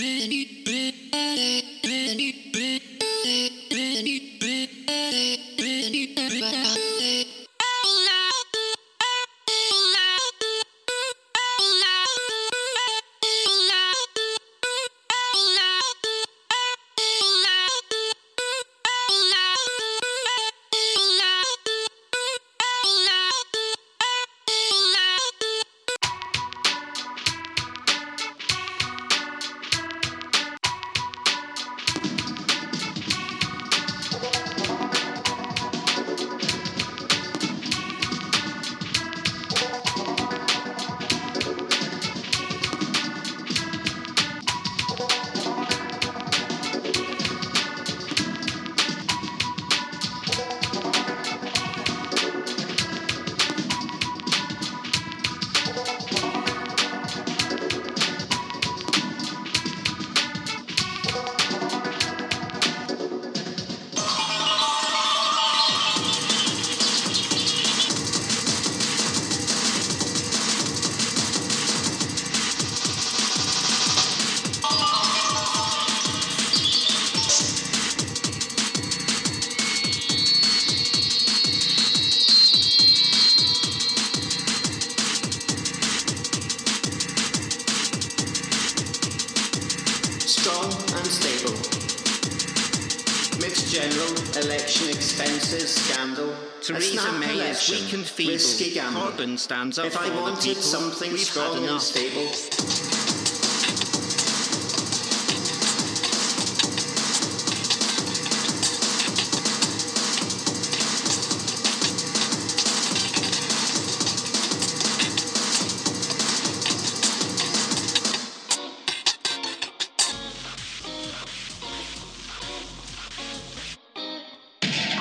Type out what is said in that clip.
Did Strong and stable. Mixed general, election expenses, scandal. Theresa May is weak and feeble. Risky gamble. Corbyn stands up If for I the wanted people. something strong and stable,